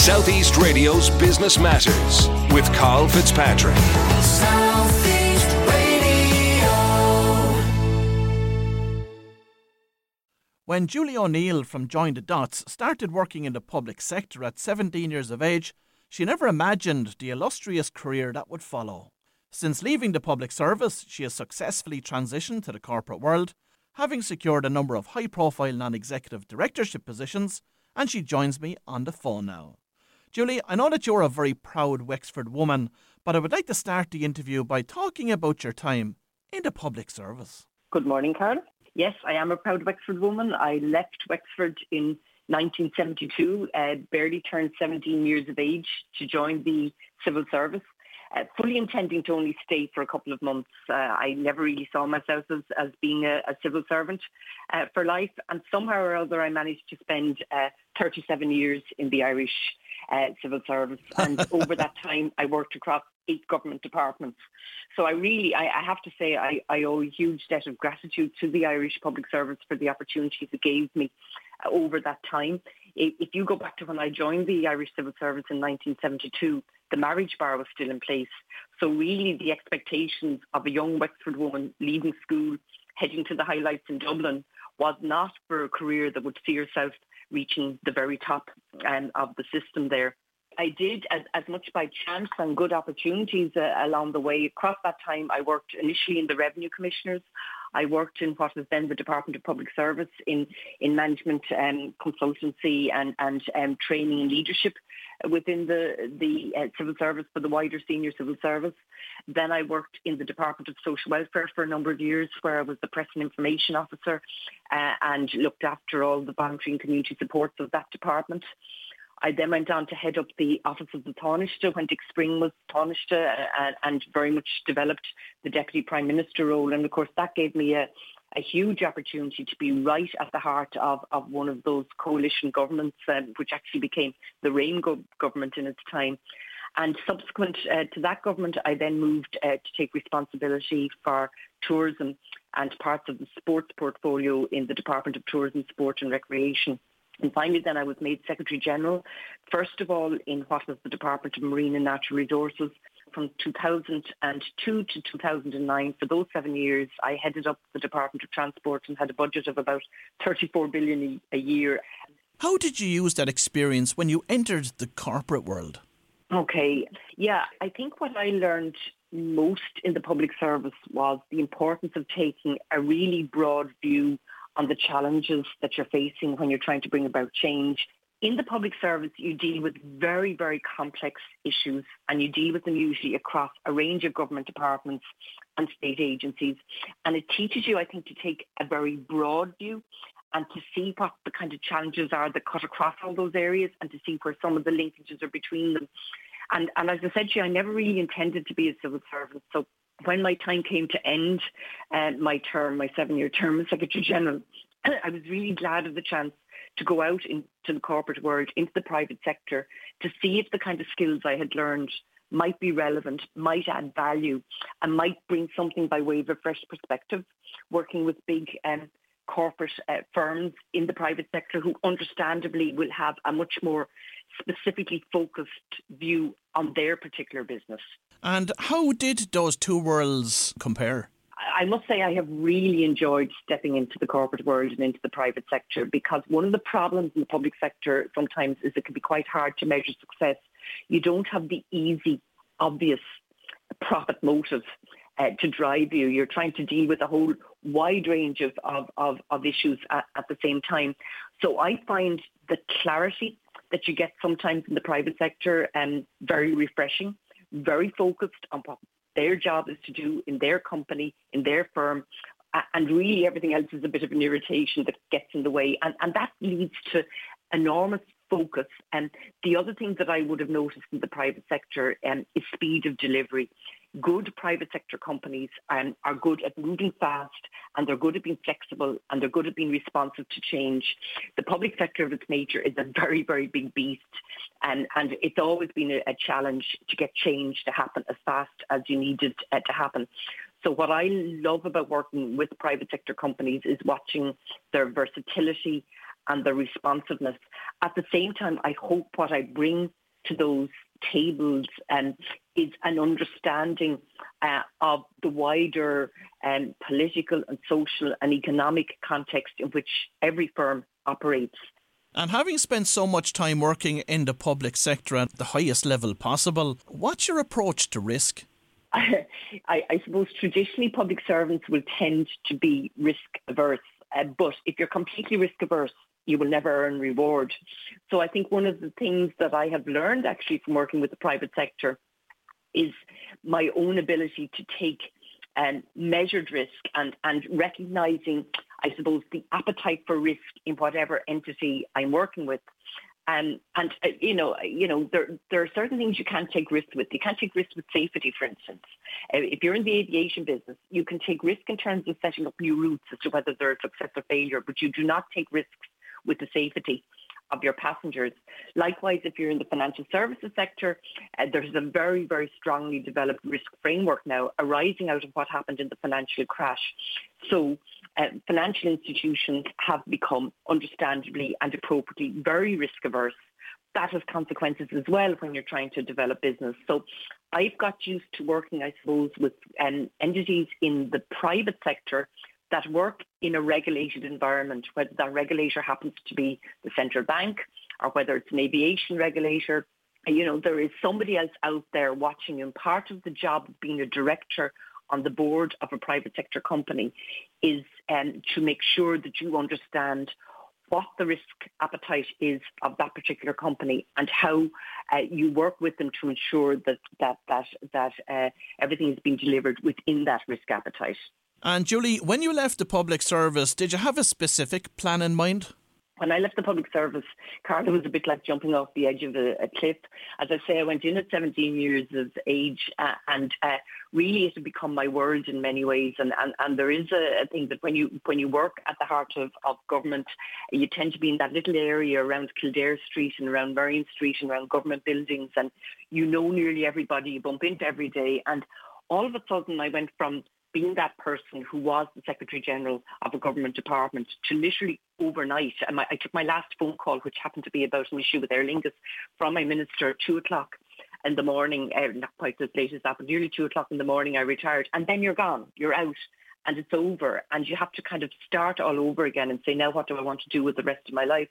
Southeast Radio's Business Matters with Carl Fitzpatrick. Southeast Radio. When Julie O'Neill from Join the Dots started working in the public sector at 17 years of age, she never imagined the illustrious career that would follow. Since leaving the public service, she has successfully transitioned to the corporate world, having secured a number of high profile non executive directorship positions, and she joins me on the phone now. Julie, I know that you're a very proud Wexford woman, but I would like to start the interview by talking about your time in the public service. Good morning, Carl. Yes, I am a proud Wexford woman. I left Wexford in 1972, uh, barely turned 17 years of age to join the civil service uh, fully intending to only stay for a couple of months. Uh, I never really saw myself as, as being a, a civil servant uh, for life. And somehow or other, I managed to spend uh, 37 years in the Irish uh, civil service. And over that time, I worked across eight government departments. So I really, I, I have to say, I, I owe a huge debt of gratitude to the Irish Public Service for the opportunities it gave me uh, over that time. If you go back to when I joined the Irish Civil Service in 1972, the marriage bar was still in place. So really the expectations of a young Wexford woman leaving school, heading to the highlights in Dublin, was not for a career that would see herself reaching the very top um, of the system there. I did as, as much by chance and good opportunities uh, along the way. Across that time, I worked initially in the Revenue Commissioners. I worked in what was then the Department of Public Service in, in management um, consultancy and, and um, training and leadership within the, the uh, civil service for the wider senior civil service. Then I worked in the Department of Social Welfare for a number of years where I was the press and information officer uh, and looked after all the voluntary and community supports of that department. I then went on to head up the Office of the Tánaiste when Dick Spring was Tánaiste uh, and very much developed the Deputy Prime Minister role. And of course, that gave me a, a huge opportunity to be right at the heart of, of one of those coalition governments, um, which actually became the REIN go- government in its time. And subsequent uh, to that government, I then moved uh, to take responsibility for tourism and parts of the sports portfolio in the Department of Tourism, Sport and Recreation. And finally, then I was made Secretary General, first of all in what was the Department of Marine and Natural Resources. From 2002 to 2009, for those seven years, I headed up the Department of Transport and had a budget of about 34 billion a year. How did you use that experience when you entered the corporate world? Okay, yeah, I think what I learned most in the public service was the importance of taking a really broad view on the challenges that you're facing when you're trying to bring about change. In the public service, you deal with very, very complex issues and you deal with them usually across a range of government departments and state agencies. And it teaches you, I think, to take a very broad view and to see what the kind of challenges are that cut across all those areas and to see where some of the linkages are between them. And, and as I said to you, I never really intended to be a civil servant. So when my time came to end uh, my term, my seven-year term as Secretary General, I was really glad of the chance to go out into the corporate world, into the private sector, to see if the kind of skills I had learned might be relevant, might add value, and might bring something by way of a fresh perspective, working with big um, corporate uh, firms in the private sector who understandably will have a much more specifically focused view on their particular business. And how did those two worlds compare? I must say I have really enjoyed stepping into the corporate world and into the private sector because one of the problems in the public sector sometimes is it can be quite hard to measure success. You don't have the easy, obvious profit motive uh, to drive you. You're trying to deal with a whole wide range of, of, of, of issues at, at the same time. So I find the clarity that you get sometimes in the private sector um, very refreshing very focused on what their job is to do in their company, in their firm, and really everything else is a bit of an irritation that gets in the way. And, and that leads to enormous focus. And the other thing that I would have noticed in the private sector um, is speed of delivery good private sector companies um, are good at moving fast and they're good at being flexible and they're good at being responsive to change. The public sector of its nature is a very, very big beast and, and it's always been a, a challenge to get change to happen as fast as you need it uh, to happen. So what I love about working with private sector companies is watching their versatility and their responsiveness. At the same time, I hope what I bring to those tables um, is an understanding uh, of the wider um, political and social and economic context in which every firm operates. And having spent so much time working in the public sector at the highest level possible, what's your approach to risk? I, I, suppose traditionally public servants will tend to be risk averse. Uh, but if you're completely risk averse, you will never earn reward. So I think one of the things that I have learned actually from working with the private sector is my own ability to take um, measured risk and, and recognizing, I suppose, the appetite for risk in whatever entity I'm working with. Um, and uh, you know, you know, there there are certain things you can't take risk with. You can't take risk with safety, for instance. Uh, if you're in the aviation business, you can take risk in terms of setting up new routes as to whether they're a success or failure, but you do not take risks with the safety of your passengers. Likewise, if you're in the financial services sector, uh, there's a very, very strongly developed risk framework now arising out of what happened in the financial crash. So uh, financial institutions have become understandably and appropriately very risk averse. That has consequences as well when you're trying to develop business. So I've got used to working, I suppose, with um, entities in the private sector that work in a regulated environment, whether that regulator happens to be the central bank or whether it's an aviation regulator. You know, there is somebody else out there watching, and part of the job of being a director on the board of a private sector company is um, to make sure that you understand what the risk appetite is of that particular company and how uh, you work with them to ensure that that that that uh, everything is being delivered within that risk appetite. And Julie, when you left the public service, did you have a specific plan in mind? When I left the public service, Carla was a bit like jumping off the edge of a, a cliff. As I say, I went in at 17 years of age uh, and uh, really it had become my world in many ways. And, and, and there is a, a, thing that when you when you work at the heart of, of government, you tend to be in that little area around Kildare Street and around Merrion Street and around government buildings and you know nearly everybody you bump into every day. And all of a sudden I went from being that person who was the Secretary General of a government department to literally overnight, and my, I took my last phone call, which happened to be about an issue with Aer Lingus, from my minister at 2 o'clock in the morning, uh, not quite as late as that, but nearly 2 o'clock in the morning I retired. And then you're gone, you're out and it's over and you have to kind of start all over again and say, now what do I want to do with the rest of my life?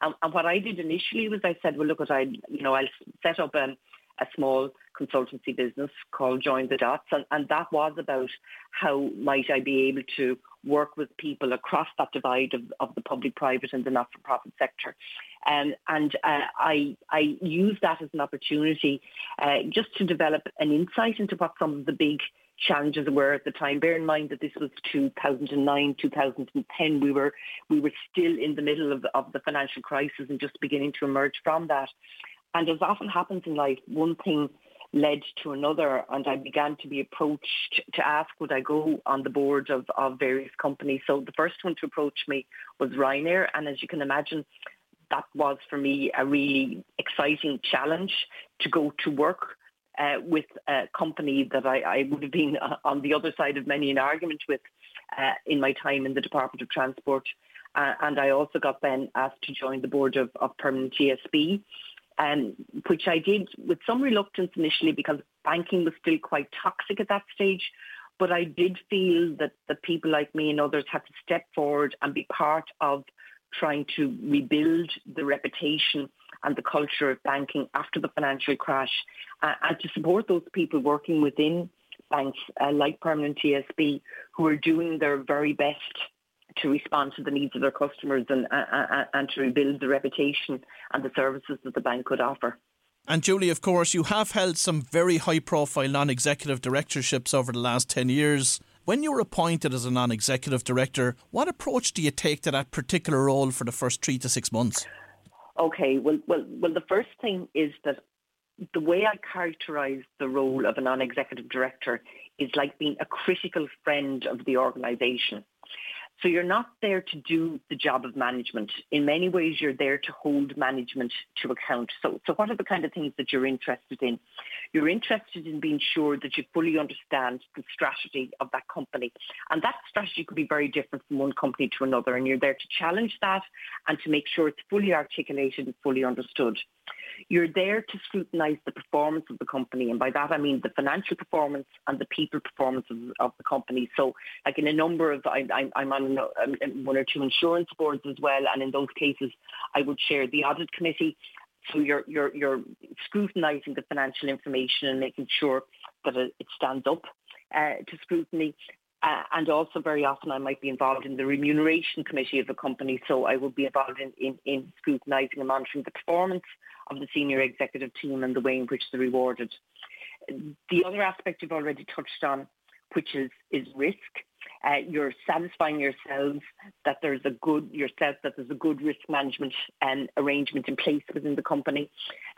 And, and what I did initially was I said, well, look, I, you know, I'll set up um, a small consultancy business called Join the Dots. And, and that was about how might I be able to work with people across that divide of, of the public, private and the not-for-profit sector. Um, and uh, I, I used that as an opportunity uh, just to develop an insight into what some of the big challenges were at the time. Bear in mind that this was 2009, 2010. We were we were still in the middle of, of the financial crisis and just beginning to emerge from that. And as often happens in life, one thing led to another and I began to be approached to ask would I go on the board of, of various companies. So the first one to approach me was Ryanair and as you can imagine that was for me a really exciting challenge to go to work uh, with a company that I, I, would have been uh, on the other side of many an argument with uh, in my time in the Department of Transport. Uh, and I also got then asked to join the board of, of Permanent TSB um, which I did with some reluctance initially because banking was still quite toxic at that stage. But I did feel that the people like me and others had to step forward and be part of trying to rebuild the reputation and the culture of banking after the financial crash uh, and to support those people working within banks uh, like Permanent TSB who are doing their very best to respond to the needs of their customers and, uh, and to rebuild the reputation and the services that the bank could offer. And Julie, of course, you have held some very high profile non executive directorships over the last 10 years. When you were appointed as a non executive director, what approach do you take to that particular role for the first three to six months? Okay, well, well, well the first thing is that the way I characterise the role of a non executive director is like being a critical friend of the organisation So you're not there to do the job of management. In many ways, you're there to hold management to account. So, so what are the kind of things that you're interested in? You're interested in being sure that you fully understand the strategy of that company. And that strategy could be very different from one company to another. And you're there to challenge that and to make sure it's fully articulated and fully understood. You're there to scrutinise the performance of the company, and by that I mean the financial performance and the people performance of, of the company. So, like in a number of, I, am on um, one or two insurance boards as well, and in those cases, I would chair the audit committee. So you're you're you're scrutinising the financial information and making sure that it, it stands up uh, to scrutiny. Uh, and also very often I might be involved in the remuneration committee of the company. So I will be involved in, in, in scrutinising and monitoring the performance of the senior executive team and the way in which they're rewarded. The other aspect you've already touched on, which is, is risk. Uh, you're satisfying yourselves that there's a good yourself that there's a good risk management and um, arrangement in place within the company,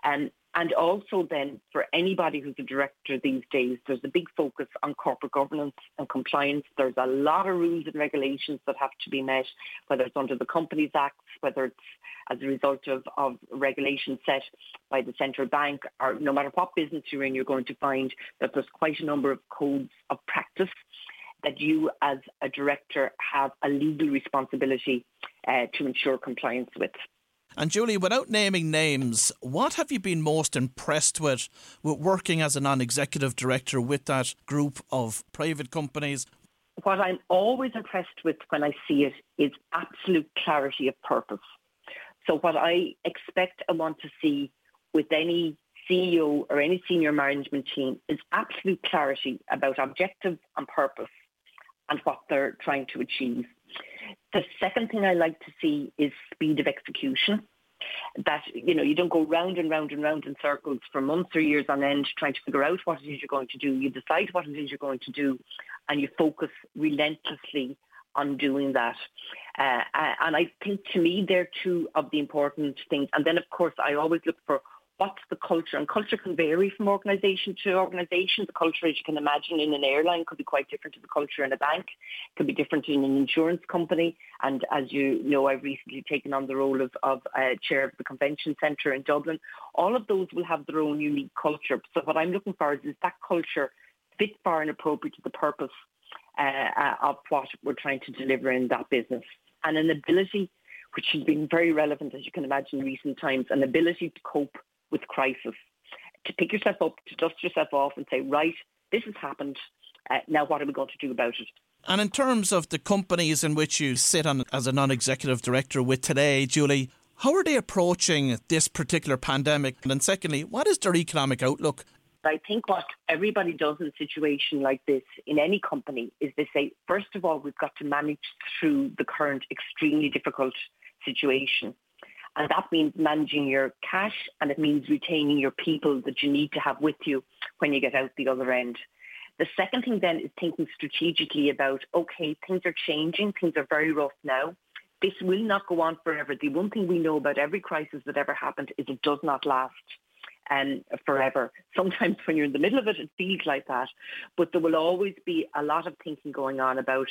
and and also then for anybody who's a director these days, there's a big focus on corporate governance and compliance. There's a lot of rules and regulations that have to be met, whether it's under the Companies Act, whether it's as a result of, of regulations set by the central bank, or no matter what business you're in, you're going to find that there's quite a number of codes of practice that you as a director have a legal responsibility uh, to ensure compliance with. And Julie, without naming names, what have you been most impressed with with working as a non-executive director with that group of private companies? What I'm always impressed with when I see it is absolute clarity of purpose. So what I expect and want to see with any CEO or any senior management team is absolute clarity about objective and purpose and what they're trying to achieve. The second thing I like to see is speed of execution. That you know you don't go round and round and round in circles for months or years on end trying to figure out what it is you're going to do. You decide what it is you're going to do, and you focus relentlessly on doing that. Uh, and I think to me they're two of the important things. And then of course I always look for what's the culture? And culture can vary from organisation to organisation. The culture, as you can imagine, in an airline could be quite different to the culture in a bank, it could be different in an insurance company. And as you know, I've recently taken on the role of, of uh, chair of the convention centre in Dublin. All of those will have their own unique culture. So what I'm looking for is, is that culture fit for and appropriate to the purpose uh, uh, of what we're trying to deliver in that business. And an ability, which has been very relevant, as you can imagine, in recent times, an ability to cope with crisis, to pick yourself up, to dust yourself off and say, right, this has happened. Uh, now, what are we going to do about it? And in terms of the companies in which you sit on as a non executive director with today, Julie, how are they approaching this particular pandemic? And then, secondly, what is their economic outlook? I think what everybody does in a situation like this in any company is they say, first of all, we've got to manage through the current extremely difficult situation. And that means managing your cash and it means retaining your people that you need to have with you when you get out the other end. The second thing then is thinking strategically about, okay, things are changing, things are very rough now. This will not go on forever. The one thing we know about every crisis that ever happened is it does not last um, forever. Sometimes when you're in the middle of it, it feels like that. But there will always be a lot of thinking going on about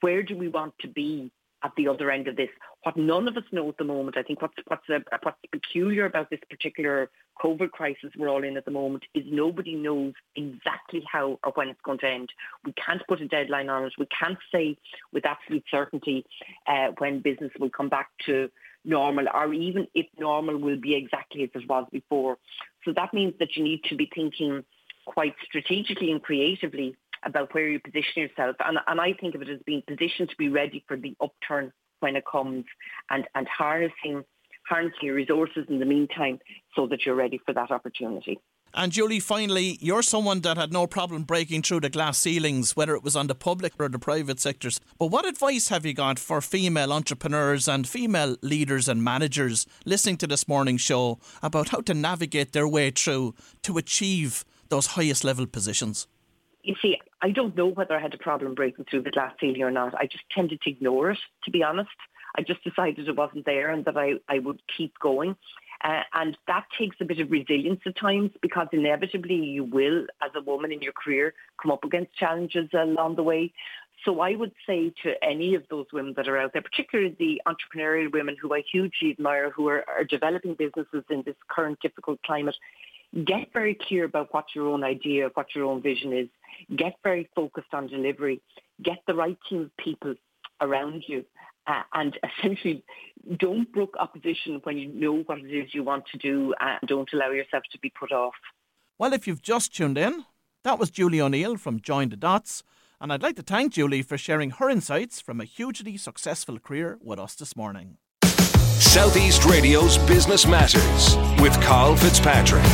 where do we want to be at the other end of this. What none of us know at the moment, I think what's what's a, what's peculiar about this particular COVID crisis we're all in at the moment is nobody knows exactly how or when it's going to end. We can't put a deadline on it. We can't say with absolute certainty uh, when business will come back to normal or even if normal will be exactly as it was before. So that means that you need to be thinking quite strategically and creatively about where you position yourself. And, and I think of it as being positioned to be ready for the upturn when it comes and, and harnessing harnessing your resources in the meantime so that you're ready for that opportunity. And Julie, finally, you're someone that had no problem breaking through the glass ceilings, whether it was on the public or the private sectors. But what advice have you got for female entrepreneurs and female leaders and managers listening to this morning's show about how to navigate their way through to achieve those highest level positions? You see, I don't know whether I had a problem breaking through the glass ceiling or not. I just tended to ignore it, to be honest. I just decided it wasn't there and that I, I would keep going. Uh, and that takes a bit of resilience at times because inevitably you will, as a woman in your career, come up against challenges along the way. So I would say to any of those women that are out there, particularly the entrepreneurial women who I hugely admire, who are, are developing businesses in this current difficult climate, get very clear about what your own idea, what your own vision is. Get very focused on delivery. Get the right team of people around you. Uh, and essentially, don't brook opposition when you know what it is you want to do and don't allow yourself to be put off. Well, if you've just tuned in, that was Julie O'Neill from Join the Dots. And I'd like to thank Julie for sharing her insights from a hugely successful career with us this morning. Southeast Radio's Business Matters with Carl Fitzpatrick.